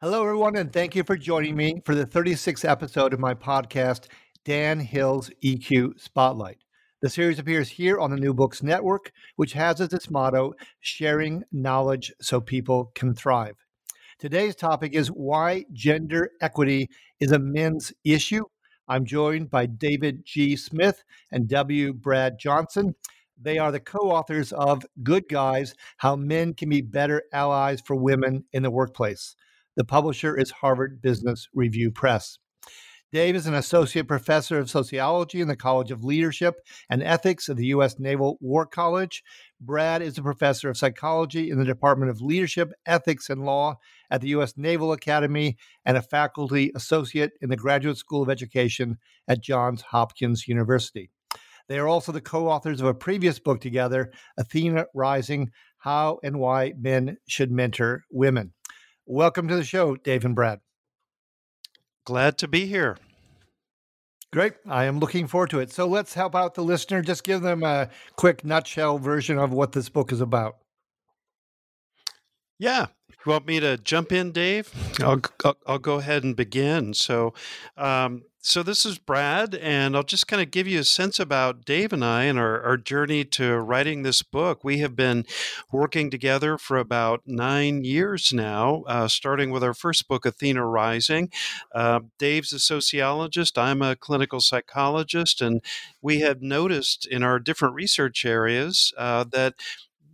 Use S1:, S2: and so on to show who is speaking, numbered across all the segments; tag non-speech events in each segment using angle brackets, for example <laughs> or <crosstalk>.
S1: Hello, everyone, and thank you for joining me for the 36th episode of my podcast, Dan Hill's EQ Spotlight. The series appears here on the New Books Network, which has as its motto, sharing knowledge so people can thrive. Today's topic is why gender equity is a men's issue. I'm joined by David G. Smith and W. Brad Johnson. They are the co authors of Good Guys How Men Can Be Better Allies for Women in the Workplace. The publisher is Harvard Business Review Press. Dave is an associate professor of sociology in the College of Leadership and Ethics of the U.S. Naval War College. Brad is a professor of psychology in the Department of Leadership, Ethics, and Law at the U.S. Naval Academy and a faculty associate in the Graduate School of Education at Johns Hopkins University. They are also the co authors of a previous book together, Athena Rising How and Why Men Should Mentor Women. Welcome to the show, Dave and Brad.
S2: Glad to be here.
S1: Great. I am looking forward to it. So let's help out the listener. Just give them a quick nutshell version of what this book is about.
S2: Yeah. You want me to jump in, Dave? I'll, I'll, I'll go ahead and begin. So, um, so this is Brad, and I'll just kind of give you a sense about Dave and I and our, our journey to writing this book. We have been working together for about nine years now, uh, starting with our first book, Athena Rising. Uh, Dave's a sociologist, I'm a clinical psychologist, and we have noticed in our different research areas uh, that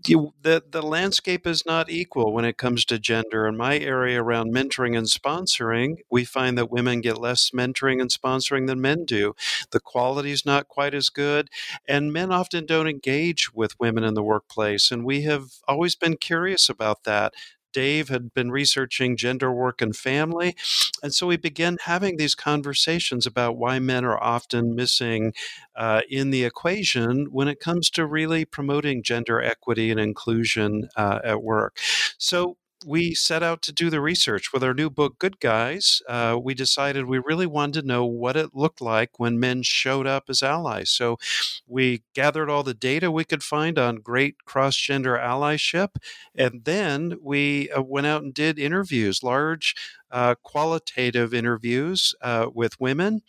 S2: you, the the landscape is not equal when it comes to gender. In my area around mentoring and sponsoring, we find that women get less mentoring and sponsoring than men do. The quality is not quite as good, and men often don't engage with women in the workplace. And we have always been curious about that. Dave had been researching gender work and family. And so we began having these conversations about why men are often missing uh, in the equation when it comes to really promoting gender equity and inclusion uh, at work. So we set out to do the research with our new book, Good Guys. Uh, we decided we really wanted to know what it looked like when men showed up as allies. So we gathered all the data we could find on great cross gender allyship. And then we uh, went out and did interviews, large uh, qualitative interviews uh, with women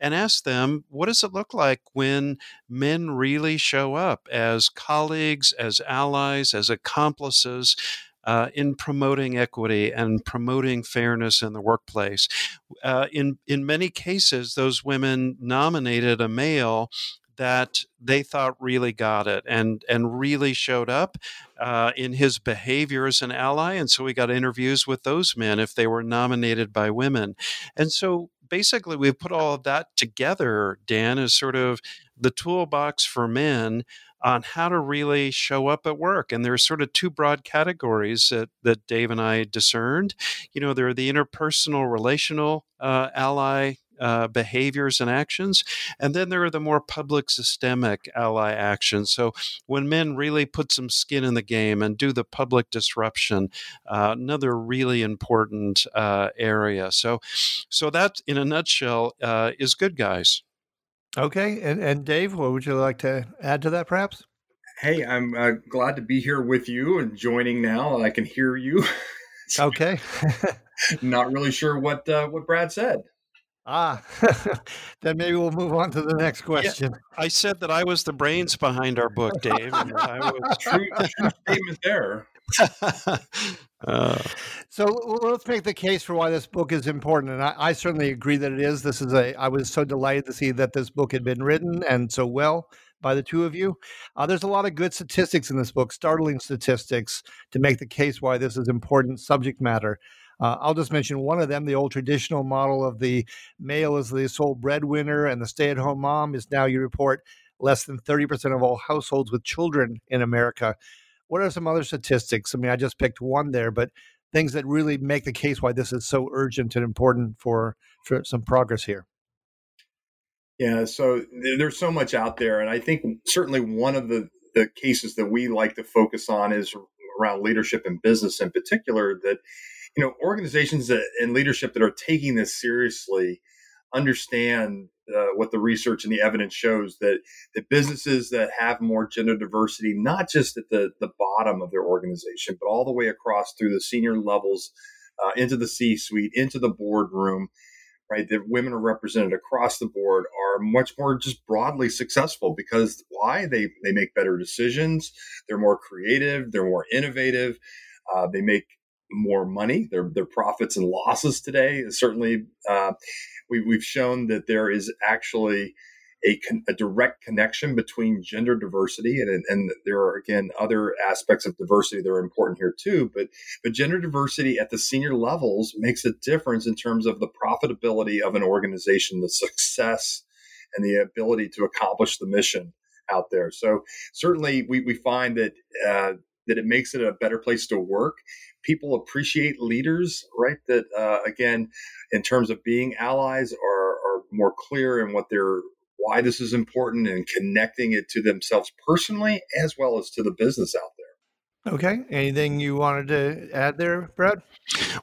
S2: and asked them, what does it look like when men really show up as colleagues, as allies, as accomplices? Uh, in promoting equity and promoting fairness in the workplace. Uh, in in many cases, those women nominated a male that they thought really got it and and really showed up uh, in his behavior as an ally. And so we got interviews with those men if they were nominated by women. And so basically, we put all of that together, Dan, is sort of the toolbox for men on how to really show up at work. And there are sort of two broad categories that, that Dave and I discerned. You know, there are the interpersonal, relational uh, ally uh, behaviors and actions. And then there are the more public systemic ally actions. So when men really put some skin in the game and do the public disruption, uh, another really important uh, area. So, so that in a nutshell uh, is good guys.
S1: Okay, and and Dave, what would you like to add to that, perhaps?
S3: Hey, I'm uh, glad to be here with you and joining now. I can hear you. <laughs>
S1: okay.
S3: Not really sure what uh, what Brad said.
S1: Ah, <laughs> then maybe we'll move on to the next question.
S2: Yeah, I said that I was the brains behind our book, Dave. I
S3: was true, true statement there. <laughs>
S1: uh, so let's make the case for why this book is important, and I, I, certainly agree that it is. This is a. I was so delighted to see that this book had been written and so well by the two of you. Uh, there's a lot of good statistics in this book, startling statistics to make the case why this is important subject matter. Uh, I'll just mention one of them. The old traditional model of the male as the sole breadwinner and the stay-at-home mom is now, you report, less than 30% of all households with children in America. What are some other statistics? I mean, I just picked one there, but things that really make the case why this is so urgent and important for, for some progress here.
S3: Yeah, so there's so much out there. And I think certainly one of the, the cases that we like to focus on is around leadership and business in particular that you know organizations that, and leadership that are taking this seriously understand uh, what the research and the evidence shows that the businesses that have more gender diversity, not just at the, the bottom of their organization, but all the way across through the senior levels, uh, into the C suite, into the boardroom, right? That women are represented across the board are much more just broadly successful because why? They, they make better decisions. They're more creative. They're more innovative. Uh, they make more money. Their, their profits and losses today certainly uh, we, we've shown that there is actually a, con- a, direct connection between gender diversity and, and there are again other aspects of diversity that are important here too but but gender diversity at the senior levels makes a difference in terms of the profitability of an organization the success and the ability to accomplish the mission out there so certainly we, we find that uh, that it makes it a better place to work people appreciate leaders right that uh, again in terms of being allies are, are more clear in what they're why this is important and connecting it to themselves personally as well as to the business out there.
S1: Okay. Anything you wanted to add there, Brad?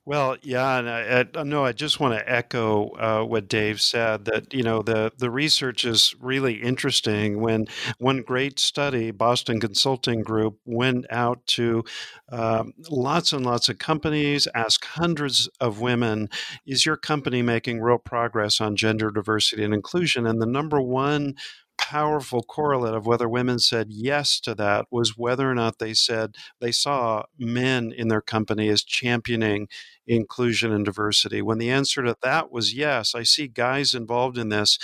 S2: Well, yeah, and I, I no, I just want to echo uh, what Dave said. That you know the the research is really interesting. When one great study, Boston Consulting Group, went out to um, lots and lots of companies, asked hundreds of women, "Is your company making real progress on gender diversity and inclusion?" And the number one powerful correlate of whether women said yes to that was whether or not they said they saw men in their company as championing inclusion and diversity. When the answer to that was yes, I see guys involved in this.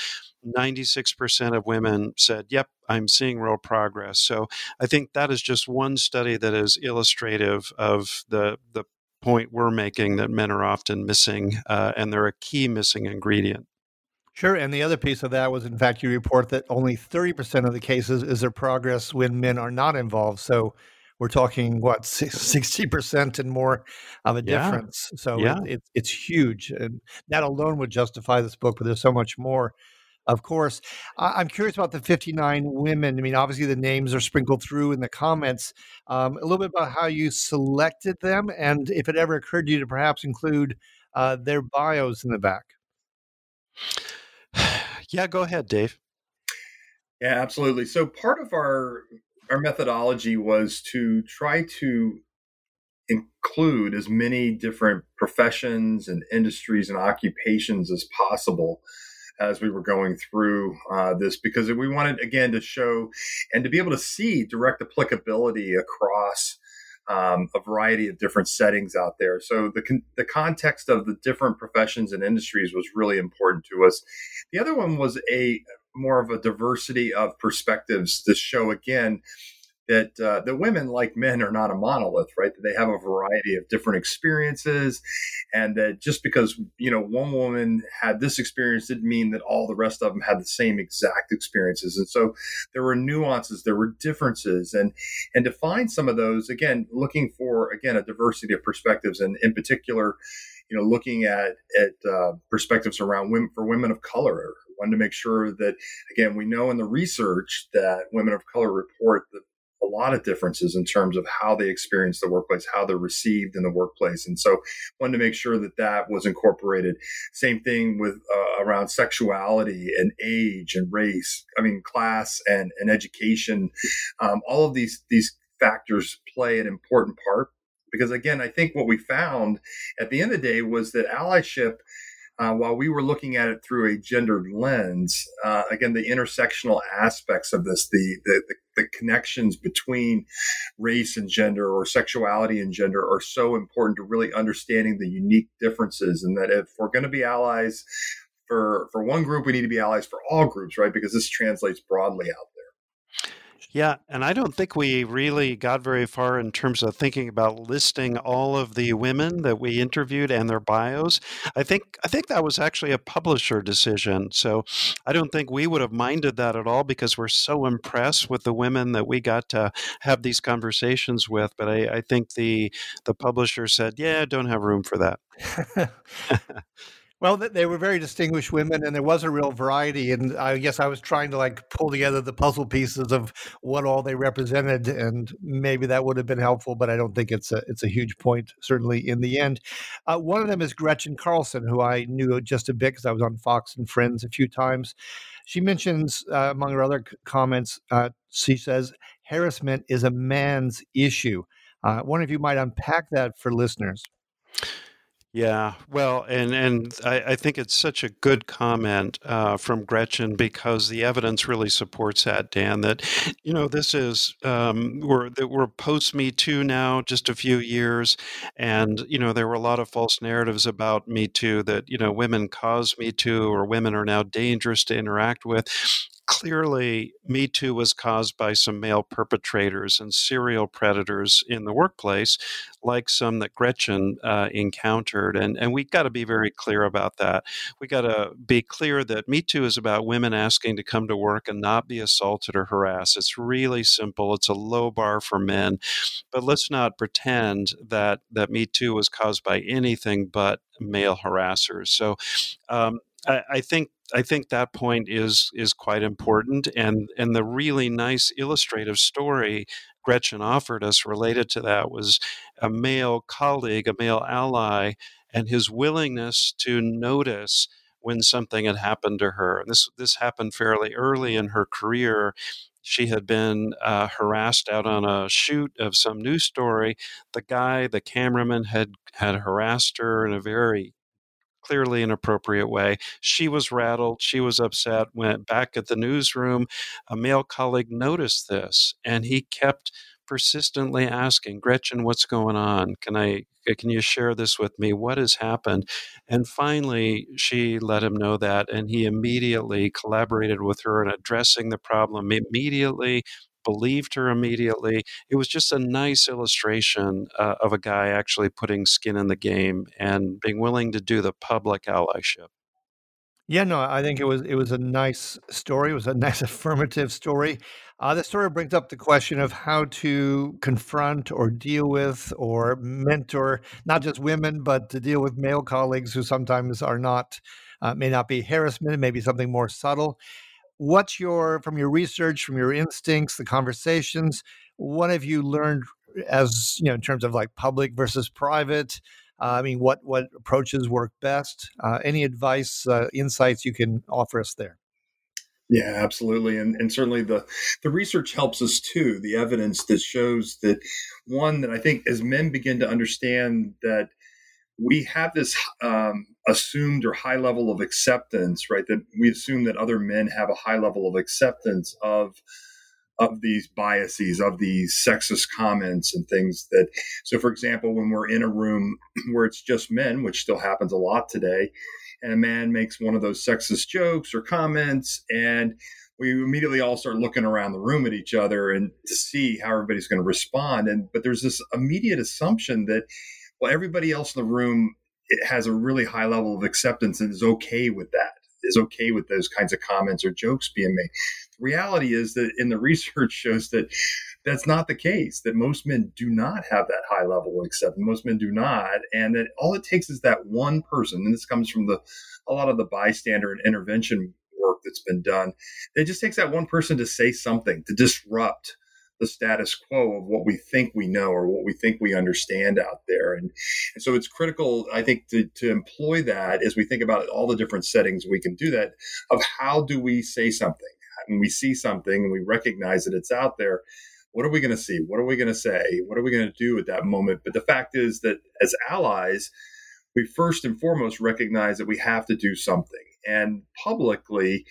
S2: 96% of women said, Yep, I'm seeing real progress. So I think that is just one study that is illustrative of the, the point we're making that men are often missing, uh, and they're a key missing ingredient.
S1: Sure. And the other piece of that was, in fact, you report that only 30% of the cases is there progress when men are not involved. So we're talking, what, 60% and more of a
S2: Yeah.
S1: difference. So
S2: Yeah.
S1: it, it, it's huge. And that alone would justify this book, but there's so much more. Of course, I- I'm curious about the 59 women. I mean, obviously the names are sprinkled through in the comments. Um, a little bit about how you selected them, and if it ever occurred to you to perhaps include uh, their bios in the back. <sighs>
S2: yeah, go ahead, Dave.
S3: Yeah, absolutely. So part of our our methodology was to try to include as many different professions and industries and occupations as possible as we were going through uh, this because we wanted again to show and to be able to see direct applicability across um, a variety of different settings out there. So the con- the context of the different professions and industries was really important to us. The other one was a more of a diversity of perspectives to show again that uh, the women, like men, are not a monolith, right? That they have a variety of different experiences, and that just because you know one woman had this experience didn't mean that all the rest of them had the same exact experiences. And so there were nuances, there were differences, and and to find some of those again, looking for again a diversity of perspectives, and in particular, you know, looking at at uh, perspectives around women for women of color. Wanted to make sure that again we know in the research that women of color report that a lot of differences in terms of how they experience the workplace, how they're received in the workplace. And so wanted to make sure that that was incorporated. Same thing with uh, around sexuality and age and race. I mean, class and, and education. Um, all of these, these factors play an important part because again, I think what we found at the end of the day was that allyship uh, while we were looking at it through a gendered lens, uh, again, the intersectional aspects of this, the, the, the connections between race and gender or sexuality and gender are so important to really understanding the unique differences and that if we're going to be allies for for one group we need to be allies for all groups right? Because this translates broadly out
S2: Yeah, and I don't think we really got very far in terms of thinking about listing all of the women that we interviewed and their bios. I think I think that was actually a publisher decision. So I don't think we would have minded that at all because we're so impressed with the women that we got to have these conversations with. But I, I think the the publisher said, "Yeah, don't have room for that." <laughs> <laughs> <laughs>
S1: Well, they were very distinguished women, and there was a real variety. And I guess I was trying to like pull together the puzzle pieces of what all they represented, and maybe that would have been helpful. But I don't think it's a it's a huge point. Certainly, in the end, uh, one of them is Gretchen Carlson, who I knew just a bit because I was on Fox and Friends a few times. She mentions, uh, among her other comments, uh, she says harassment is a man's issue. Uh, one of you might unpack that for listeners.
S2: Yeah, well, and and I, I, think it's such a good comment uh, from Gretchen because the evidence really supports that, Dan. That you know this is um, we're that we're post Me Too now, just a few years, and you know there were a lot of false narratives about Me Too that you know women cause Me Too or women are now dangerous to interact with clearly Me Too was caused by some male perpetrators and serial predators in the workplace, like some that Gretchen uh, encountered. And, and we've got to be very clear about that. We got to be clear that Me Too is about women asking to come to work and not be assaulted or harassed. It's really simple. It's a low bar for men. But let's not pretend that, that Me Too was caused by anything but male harassers. So um, I, I think I think that point is is quite important, and and the really nice illustrative story Gretchen offered us related to that was a male colleague, a male ally, and his willingness to notice when something had happened to her. This this happened fairly early in her career. She had been uh, harassed out on a shoot of some news story. The guy, the cameraman, had had harassed her in a very clearly inappropriate way. She was rattled. She was upset. Went back at the newsroom. A male colleague noticed this, and he kept persistently asking Gretchen, "What's going on? Can I? Can you share this with me? What has happened?" And finally, she let him know that, and he immediately collaborated with her in addressing the problem. Immediately believed her immediately. It was just a nice illustration uh, of a guy actually putting skin in the game and being willing to do the public allyship.
S1: Yeah, no, I think it was it was a nice story. It was a <laughs> nice affirmative story. Uh, the story brings up the question of how to confront or deal with or mentor not just women, but to deal with male colleagues who sometimes are not uh, may not be harassment, maybe something more subtle what's your from your research from your instincts the conversations what have you learned as you know in terms of like public versus private? Uh, i mean what what approaches work best? Uh, any advice uh, insights you can offer us there?
S3: Yeah absolutely and, and certainly the the research helps us too the evidence that shows that one that i think as men begin to understand that we have this um, assumed or high level of acceptance, right? That we assume that other men have a high level of acceptance of of these biases, of these sexist comments and things that. So, for example, when we're in a room <clears throat> where it's just men, which still happens a lot today, and a man makes one of those sexist jokes or comments, and we immediately all start looking around the room at each other and to see how everybody's going to respond. And but there's this immediate assumption that well, everybody else in the room it has a really high level of acceptance and is okay with that, is okay with those kinds of comments or jokes being made. The reality is that in the <laughs> research shows that that's not the case, that most men do not have that high level of acceptance. Most men do not. And that all it takes is that one person, and this comes from the a lot of the bystander and intervention work that's been done. It just takes that one person to say something to disrupt the status quo of what we think we know or what we think we understand out there. And, and so it's critical, I think, to, to employ that as we think about all the different settings we can do that of how do we say something? When we see something and we recognize that it's out there, what are we going to see? What are we going to say? What are we going to do at that moment? But the fact is that as allies, we first and foremost recognize that we have to do something. And publicly,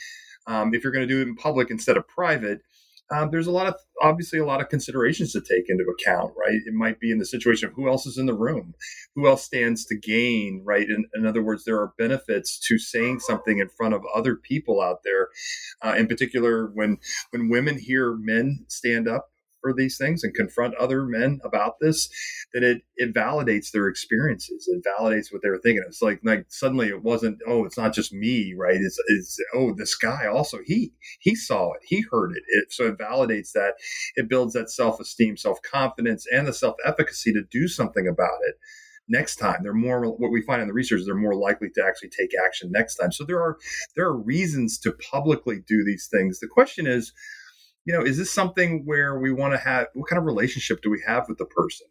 S3: um, if you're going to do it in public instead of private, um, there's a lot of obviously a lot of considerations to take into account, right? It might be in the situation of who else is in the room, who else stands to gain, right? In, in other words, there are benefits to saying something in front of other people out there. Uh, in particular, when when women hear men stand up for these things and confront other men about this, then it it validates their experiences. It validates what they were thinking. It's like like suddenly it wasn't oh it's not just me right. It's it's oh this guy also he he saw it he heard it. it so it validates that it builds that self esteem, self confidence, and the self efficacy to do something about it next time they're more what we find in the research they're more likely to actually take action next time so there are there are reasons to publicly do these things the question is you know, is this something where we want to have what kind of relationship do we have with the person?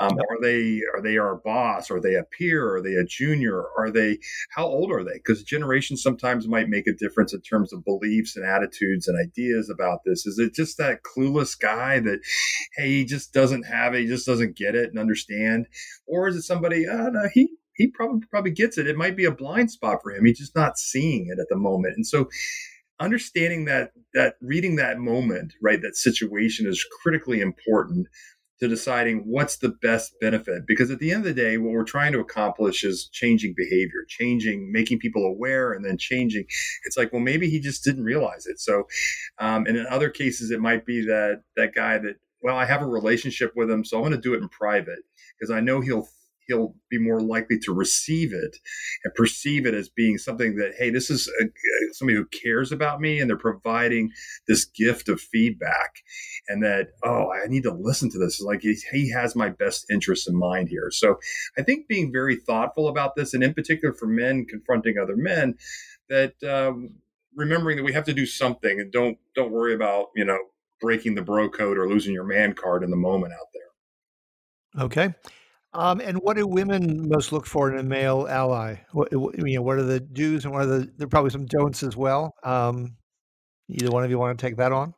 S3: Um, yep. Are they are they our boss? Are they a peer? Are they a junior? Are they how old are they? Because generation sometimes might make a difference in terms of beliefs and attitudes and ideas about this. Is it just that clueless guy that hey he just doesn't have it, he just doesn't get it and understand, or is it somebody? Oh, no, he he probably probably gets it. It might be a blind spot for him. He's just not seeing it at the moment, and so understanding that that reading that moment right that situation is critically important to deciding what's the best benefit. Because at the end of the day what we're trying to accomplish is changing behavior changing making people aware and then changing. It's like well maybe he just didn't realize it. So um, and in other cases it might be that that guy that well i have a relationship with him so i'm going to do it in private because i know he'll he'll be more likely to receive it and perceive it as being something that hey this is a, somebody who cares about me and they're providing this gift of feedback and that oh i need to listen to this. Like he, he has my best interests in mind here. So i think being very thoughtful about this and in particular for men confronting other men that um, remembering that we have to do something and don't don't worry about you know breaking the bro code or losing your man card in the moment out there.
S1: Okay um, and what do women most look for in a male ally? What, you know, what are the do's and what are the there are probably some don'ts as well. Um, either one of you want to take that on?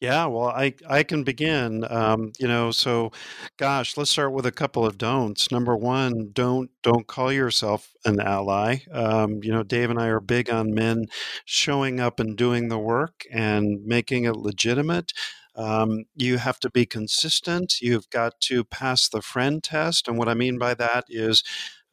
S2: Yeah, well, I I can begin. Um, you know, so, gosh, let's start with a couple of don'ts. Number one, don't don't call yourself an ally. Um, you know, Dave and I are big on men showing up and doing the work and making it legitimate. Um, you have to be consistent. You've got to pass the friend test. And what I mean by that is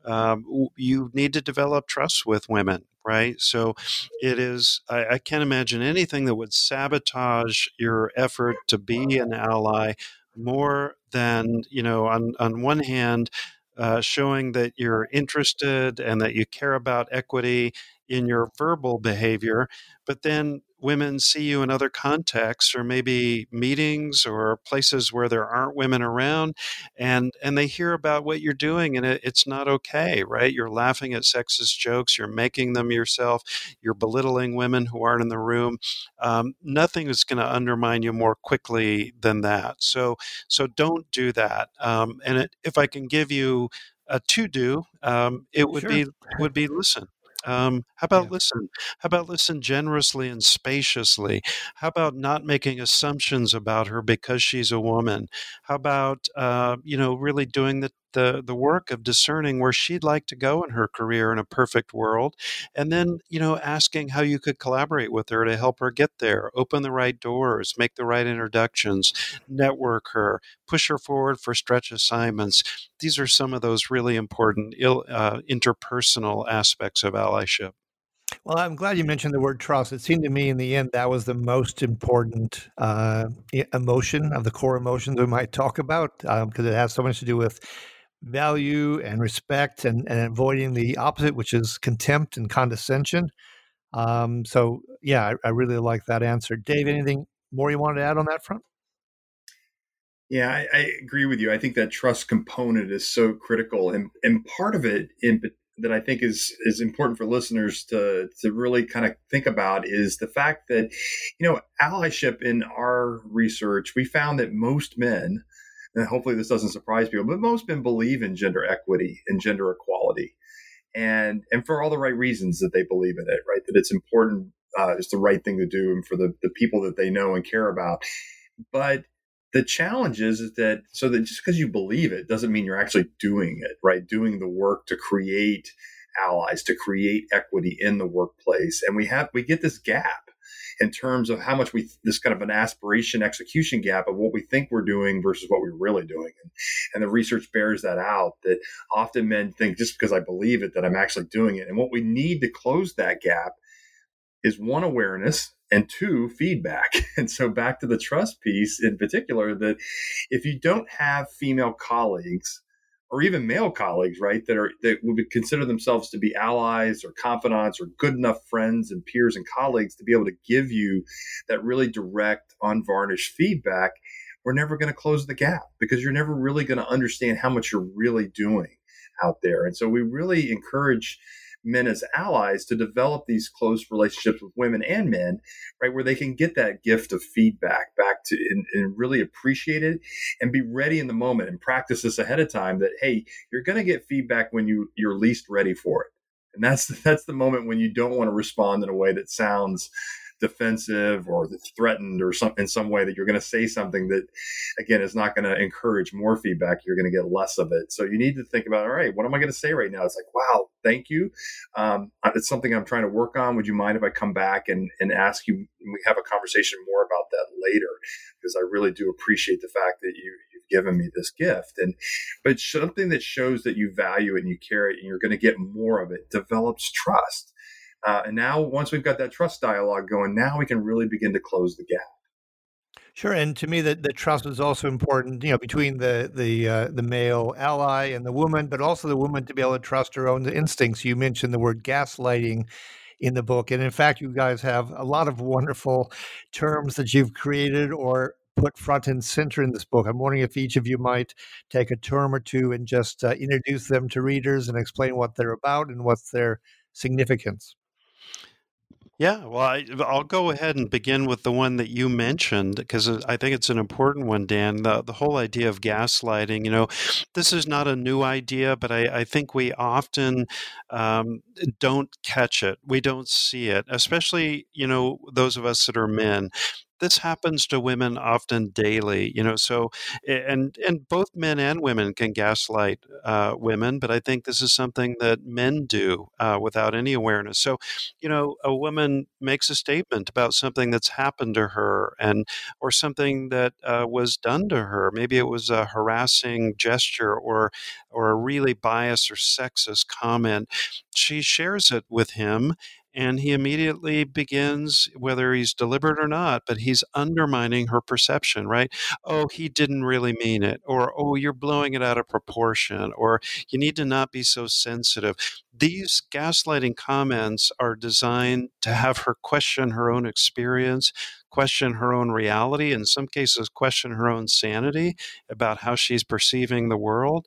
S2: um, you need to develop trust with women, right? So it is, I, I can't imagine anything that would sabotage your effort to be an ally more than, you know, on, on one hand, uh, showing that you're interested and that you care about equity in your verbal behavior, but then women see you in other contexts or maybe meetings or places where there aren't women around and and they hear about what you're doing and it, it's not okay right? You're laughing at sexist jokes you're making them yourself you're belittling women who aren't in the room um, nothing is going to undermine you more quickly than that. So so don't do that um, and it, if i can give you a to do um, it would sure. be would be listen um, how about yeah. listen? How about listen generously and spaciously? How about not making assumptions about her because she's a woman? How about uh, you know really doing the the the work of discerning where she'd like to go in her career in a perfect world and then you know asking how you could collaborate with her to help her get there open the right doors make the right introductions network her push her forward for stretch assignments these are some of those really important uh, interpersonal aspects of allyship
S1: well, I'm glad you mentioned the word trust. It seemed to me in the end that was the most important uh, emotion of the core emotions we might talk about because um, it has so much to do with value and respect and, and avoiding the opposite, which is contempt and condescension. Um, so, yeah, I, I really like that answer. Dave, anything more you wanted to add on that front?
S3: Yeah, I, I, agree with you. I think that trust component is so critical, and and part of it in, that I think is is important for listeners to to really kind of think about is the fact that you know allyship in our research we found that most men and hopefully this doesn't surprise people, but most men believe in gender equity and gender equality, and and for all the right reasons that they believe in it, right? That it's important, uh, it's the right thing to do, and for the the people that they know and care about. But the challenge is, is that so that just because you believe it doesn't mean you're actually doing it, right? Doing the work to create allies, to create equity in the workplace, and we have we get this gap in terms of how much we this kind of an aspiration execution gap of what we think we're doing versus what we're really doing. And, and the research bears that out that often men think just because i believe it that i'm actually doing it. And what we need to close that gap is one awareness and two feedback. <laughs> And so back to the trust piece in particular that if you don't have female colleagues or even male colleagues, right, that are that would consider themselves to be allies or confidants or good enough friends and peers and colleagues to be able to give you that really direct, unvarnished feedback, we're never going to close the gap because you're never really going to understand how much you're really doing out there. And so we really encourage men as allies to develop these close relationships with women and men, right, where they can get that gift of feedback back to and, and really appreciate it and be ready in the moment and practice this ahead of time that hey, you're going to get feedback when you you're least ready for it. And that's <laughs> that's the moment when you don't want to respond in a way that sounds defensive or threatened or some in some way that you're going to say something that again is not going to encourage more feedback you're going to get less of it. So you need to think about all right what am i going to say right now? It's like wow thank you. Um, it's something i'm trying to work on. Would you mind if i come back and, and ask you we have a conversation more about that later? Because i really do appreciate the fact that you you've given me this gift. And but something that shows that you value it and you care it and you're going to get more of it develops trust uh, and now, once we've got that trust dialogue going, now we can really begin to close the gap.
S1: Sure, and to me, that the trust is also important. You know, between the the uh, the male ally and the woman, but also the woman to be able to trust her own instincts. You mentioned the word gaslighting in the book, and in fact, you guys have a lot of wonderful terms that you've created or put front and center in this book. I'm wondering if each of you might take a term or two and just uh, introduce them to readers and explain what they're about and what's their significance.
S2: Yeah, well, I, will go ahead and begin with the one that you mentioned because I think it's an important one, Dan. The, the whole idea of gaslighting, you know, this is not a new idea, but I, I think we often um, don't catch it. We don't see it, especially, you know, those of us that are men this happens to women often daily you know so and and both men and women can gaslight uh, women but i think this is something that men do uh, without any awareness. So you know a woman makes a statement about something that's happened to her and or something that uh, was done to her. Maybe it was a harassing gesture or or a really biased or sexist comment. She shares it with him and he immediately begins whether he's deliberate or not but he's undermining her perception right? Oh he didn't really mean it or oh you're blowing it out of proportion or you need to not be so sensitive. These gaslighting comments are designed to have her question her own experience question her own reality in some cases question her own sanity about how she's perceiving the world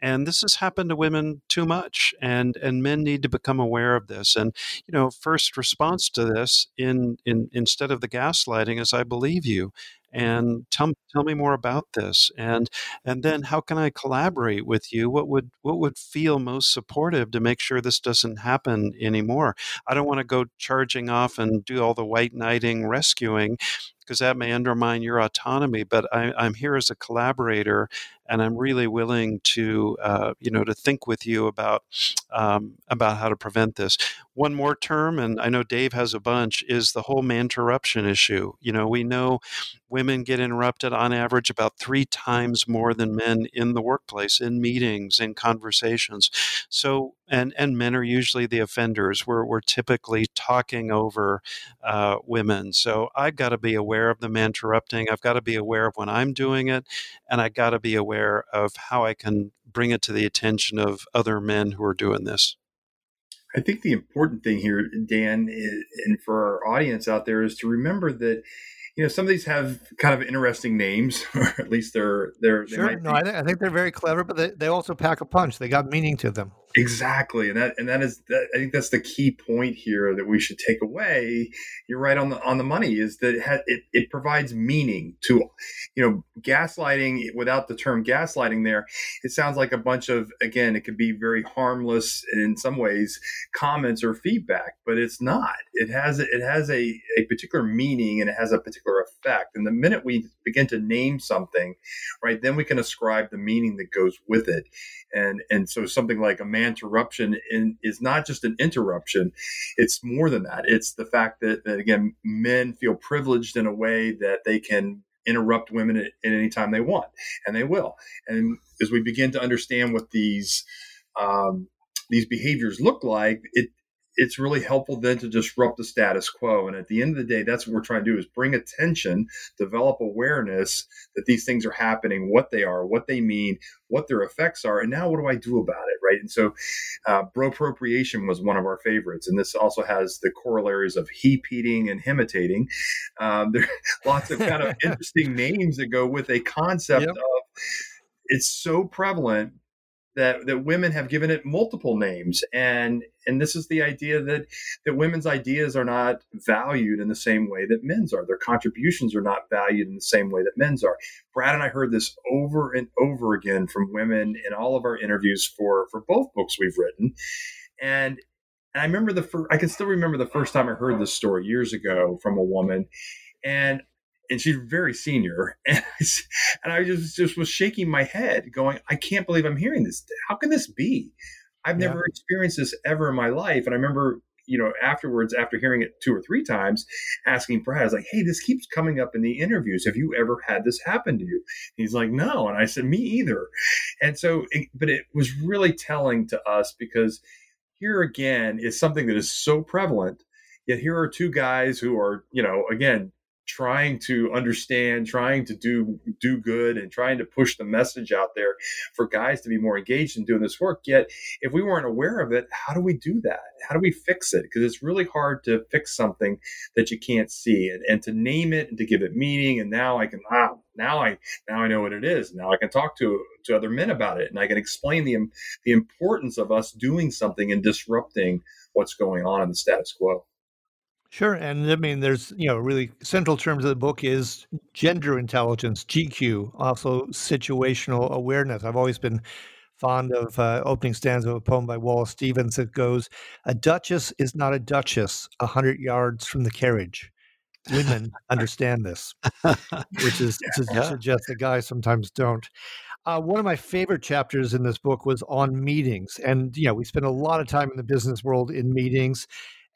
S2: and this has happened to women too much and and men need to become aware of this and you know first response to this in in instead of the gaslighting is i believe you and tell tell me more about this and and then how can i collaborate with you what would what would feel most supportive to make sure this doesn't happen anymore i don't want to go charging off and do all the white knighting rescuing because that may undermine your autonomy. But I, am here as a collaborator, and I'm really willing to, uh, you know, to think with you about um, about how to prevent this. One more term, and I know Dave has a bunch, is the whole man interruption issue. You know, we know women get interrupted on average about three times more than men in the workplace, in meetings, in conversations. So, and and men are usually the offenders. We're we're typically talking over uh, women. So I've got to be aware of them interrupting. I've got to be aware of when I'm doing it, and I got to be aware of how I can bring it to the attention of other men who are doing this.
S3: I think the important thing here, Dan, and for our audience out there, is to remember that you know some of these have kind of interesting names, <laughs> or at least they're they're.
S1: Sure,
S3: they
S1: no, I, th- I, think they're very clever, but they, they also pack a punch. They got meaning to them.
S3: Exactly, and that and that is that, I think that's the key point here that we should take away. You're right on the on the money is that it ha- it, it provides meaning to, you know, gaslighting without the term gaslighting there. It sounds like a bunch of again, it could be very harmless in some ways comments or feedback, but it's not. It has it has a a particular meaning and it has a particular effect. And the minute we begin to name something, right, then we can ascribe the meaning that goes with it. And and so something like a man interruption in, is not just an interruption; it's more than that. It's the fact that, that again, men feel privileged in a way that they can interrupt women at, at any time they want, and they will. And as we begin to understand what these um, these behaviors look like, it it's really helpful then to disrupt the status quo. And at the end of the day, that's what we're trying to do is bring attention, develop awareness that these things are happening, what they are, what they mean, what their effects are, and now what do I do about it, right? And so, uh, bropropriation was one of our favorites, and this also has the corollaries of hepeating and himitating. Um, <laughs> there are lots of kind of <laughs> interesting names that go with a concept yep. of it's so prevalent that that women have given it multiple names. And and this is the idea that that women's ideas are not valued in the same way that men's are. Their contributions are not valued in the same way that men's are. Brad and i heard this over and over again from women in all of our interviews for for both books we've written. And and i remember the first i can still remember the first time i heard this story years ago from a woman. And and she's very senior <laughs> and I, and I just just was shaking my head going i can't believe i'm hearing this. How can this be? I've yeah. never experienced this ever in my life. And i remember you know afterwards after hearing it two or three times asking brad i was like hey this keeps coming up in the interviews. Have you ever had this happen to you? He's like no. And i said me either. And so it, but it was really telling to us because here again is something that is so prevalent yet here are two guys who are you know again trying to understand, trying to do do good, and trying to push the message out there for guys to be more engaged in doing this work. Yet, if we weren't aware of it, how do we do that? How do we fix it? Because it's really hard to fix something that you can't see, and, and to name it and to give it meaning. And now I can ah, now I now I know what it is. Now I can talk to to other men about it, and I can explain the the importance of us doing something and disrupting what's going on in the status quo.
S1: Sure. And I mean, there's, you know, really central terms of the book is gender intelligence, GQ, also situational awareness. I've always been fond of uh, opening stanza of a poem by Wallace Stevens that goes, A duchess is not a duchess a hundred yards from the carriage. Women understand this, which is <laughs> to yeah. suggest that guys sometimes don't. Uh, one of my favorite chapters in this book was on meetings. And, you know, we spend a lot of time in the business world in meetings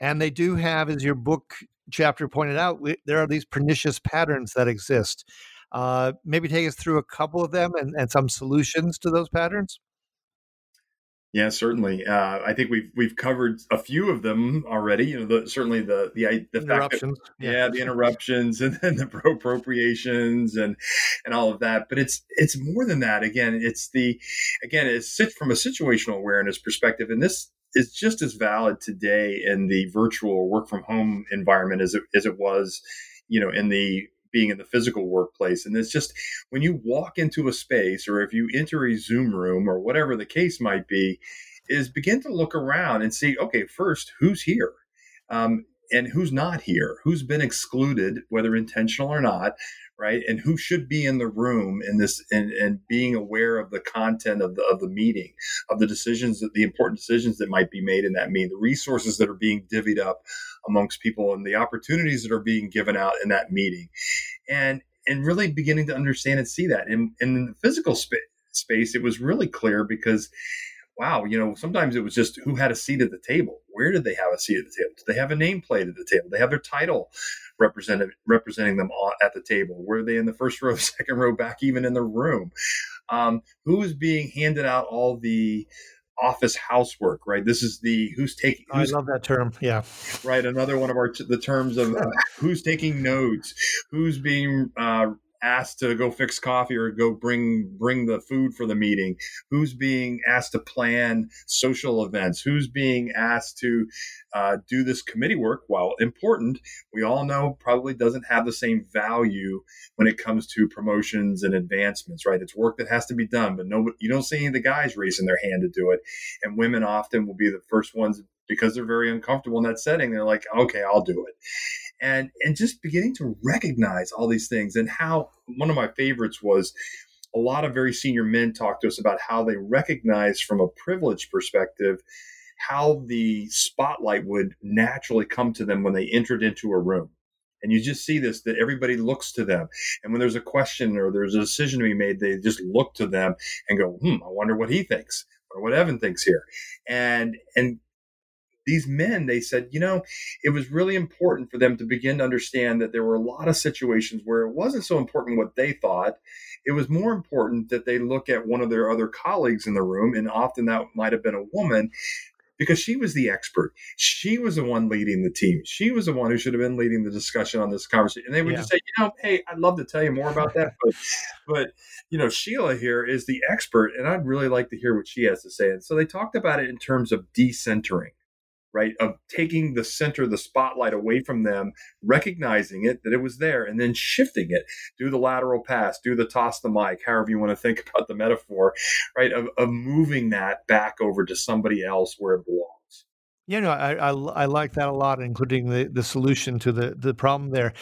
S1: and they do have, as your book chapter pointed out, we, there are these pernicious patterns that exist. Uh, maybe take us through a couple of them and, and some solutions to those patterns.
S3: Yeah, certainly. Uh, I think we've we've covered a few of them already. You know, the, certainly the the the
S1: interruptions,
S3: fact that, yeah. yeah. the bropropriations, and then the appropriations, and and all of that. But it's it's more than that. Again, it's the again it's from a situational awareness perspective, and this is just as valid today in the virtual work from home environment as it, as it was, you know, in the being in the physical workplace. And it's just when you walk into a space or if you enter a Zoom room or whatever the case might be, is begin to look around and see, okay, first, who's here? Um, and who's not here, who's been excluded, whether intentional or not, right? And who should be in the room in this and, and being aware of the content of the of the meeting, of the decisions that the important decisions that might be made in that meeting, the resources that are being divvied up amongst people and the opportunities that are being given out in that meeting. And and really beginning to understand and see that. And, in the physical spa- space, it was really clear because wow, you know, sometimes it was just who had a seat at the table. Where did they have a seat at the table? Did they have a nameplate at the table? They have their title represented representing them at the table? Were they in the first row, <laughs> second row, back even in the room? Um, who was being handed out all the office housework? Right. This is the who's taking.
S1: I love that term. Yeah.
S3: Right. Another one of our the terms of uh, <laughs> who's taking notes, who's being uh, asked to go fix coffee or go bring bring the food for the meeting. Who's being asked to plan social events? Who's being asked to uh, do this committee work? While important we all know probably doesn't have the same value when it comes to promotions and advancements right? It's work that has to be done but no you don't see any of the guys raising their hand to do it. And women often will be the first ones because they're very uncomfortable in that setting they're like okay i'll do it and and just beginning to recognize all these things and how one of my favorites was a lot of very senior men talk to us about how they recognize from a privilege perspective how the spotlight would naturally come to them when they entered into a room and you just see this that everybody looks to them and when there's a question or there's a decision to be made they just look to them and go hmm i wonder what he thinks or what Evan thinks here. And, and these men, they said, you know, it was really important for them to begin to understand that there were a lot of situations where it wasn't so important what they thought. It was more important that they look at one of their other colleagues in the room, and often that might have been a woman, because she was the expert. She was the one leading the team. She was the one who should have been leading the discussion on this conversation. And they would yeah. just say, you know, hey, I'd love to tell you more about that, but <laughs> but you know, Sheila here is the expert, and I'd really like to hear what she has to say. And so they talked about it in terms of decentering right? Of taking the center, the spotlight away from them, recognizing it that it was there, and then shifting it. Do the lateral pass, do the toss the mic, however you want to think <laughs> about the metaphor, right? Of, of moving that back over to somebody else where it belongs.
S1: Yeah, no, I, I, I like that a lot, including the, the solution to the, the problem there.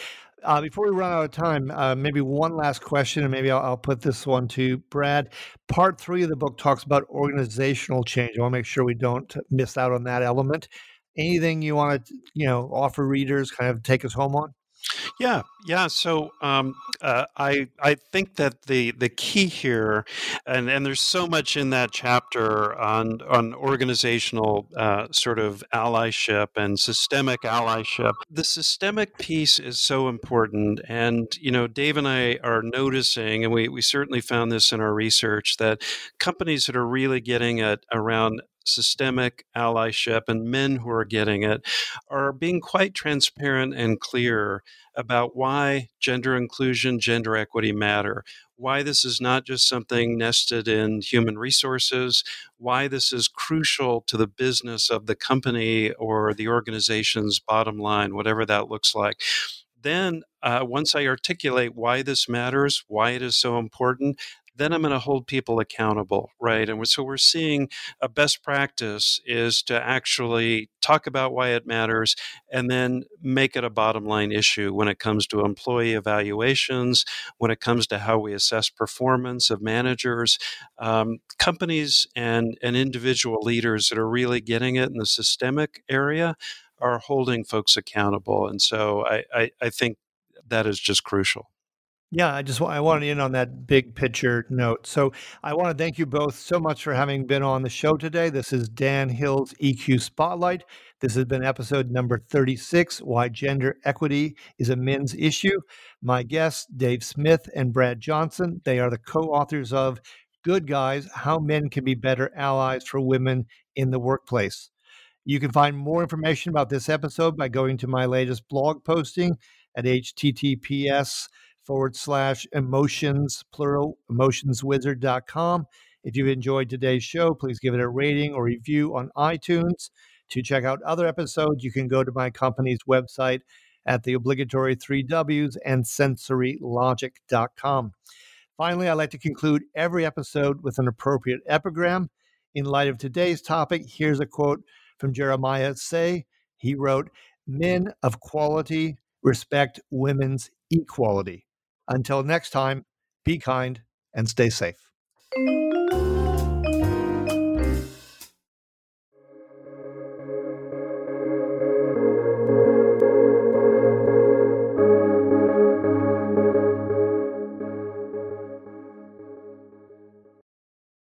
S1: Uh, before we run out of time, uh, maybe one last question, and maybe I'll, I'll, put this one to Brad. Part three of the book talks about organizational change. I want to make sure we don't miss out on that element. Anything you want to, you know, offer readers, kind of take us home on?
S2: Yeah, yeah. So um, uh, I I think that the the key here, and and there's so much in that chapter on on organizational uh, sort of allyship and systemic allyship. The systemic piece is so important, and you know, Dave and I are noticing, and we we certainly found this in our research that companies that are really getting it around systemic allyship and men who are getting it are being quite transparent and clear about why gender inclusion, gender equity matter, why this is not just something nested in human resources, why this is crucial to the business of the company or the organization's bottom line, whatever that looks like. Then uh, once I articulate why this matters, why it is so important, then I'm going to hold people accountable, right? And so we're seeing a best practice is to actually talk about why it matters and then make it a bottom line issue when it comes to employee evaluations, when it comes to how we assess performance of managers. Um, companies and, and individual leaders that are really getting it in the systemic area are holding folks accountable. And so I, I, I think that is just crucial.
S1: Yeah, I just I hmm. wanted in on that big picture note. So I want to thank you both so much for having been on the show today. This is Dan Hill's EQ Spotlight. This has been episode number 36 Why Gender Equity is a Men's Issue. My guests, Dave Smith and Brad Johnson, they are the co authors of Good Guys How Men Can Be Better Allies for Women in the Workplace. You can find more information about this episode by going to my latest blog posting at https forward slash emotions, plural, emotionswizard.com. If you've enjoyed today's show, please give it a rating or review on iTunes. To check out other episodes, you can go to my company's website at the obligatory three W's and sensorylogic.com. Finally, I like to conclude every episode with an appropriate epigram. In light of today's topic, here's a quote from Jeremiah Say. He wrote, Men of quality respect women's equality. Until next time, be kind and stay safe.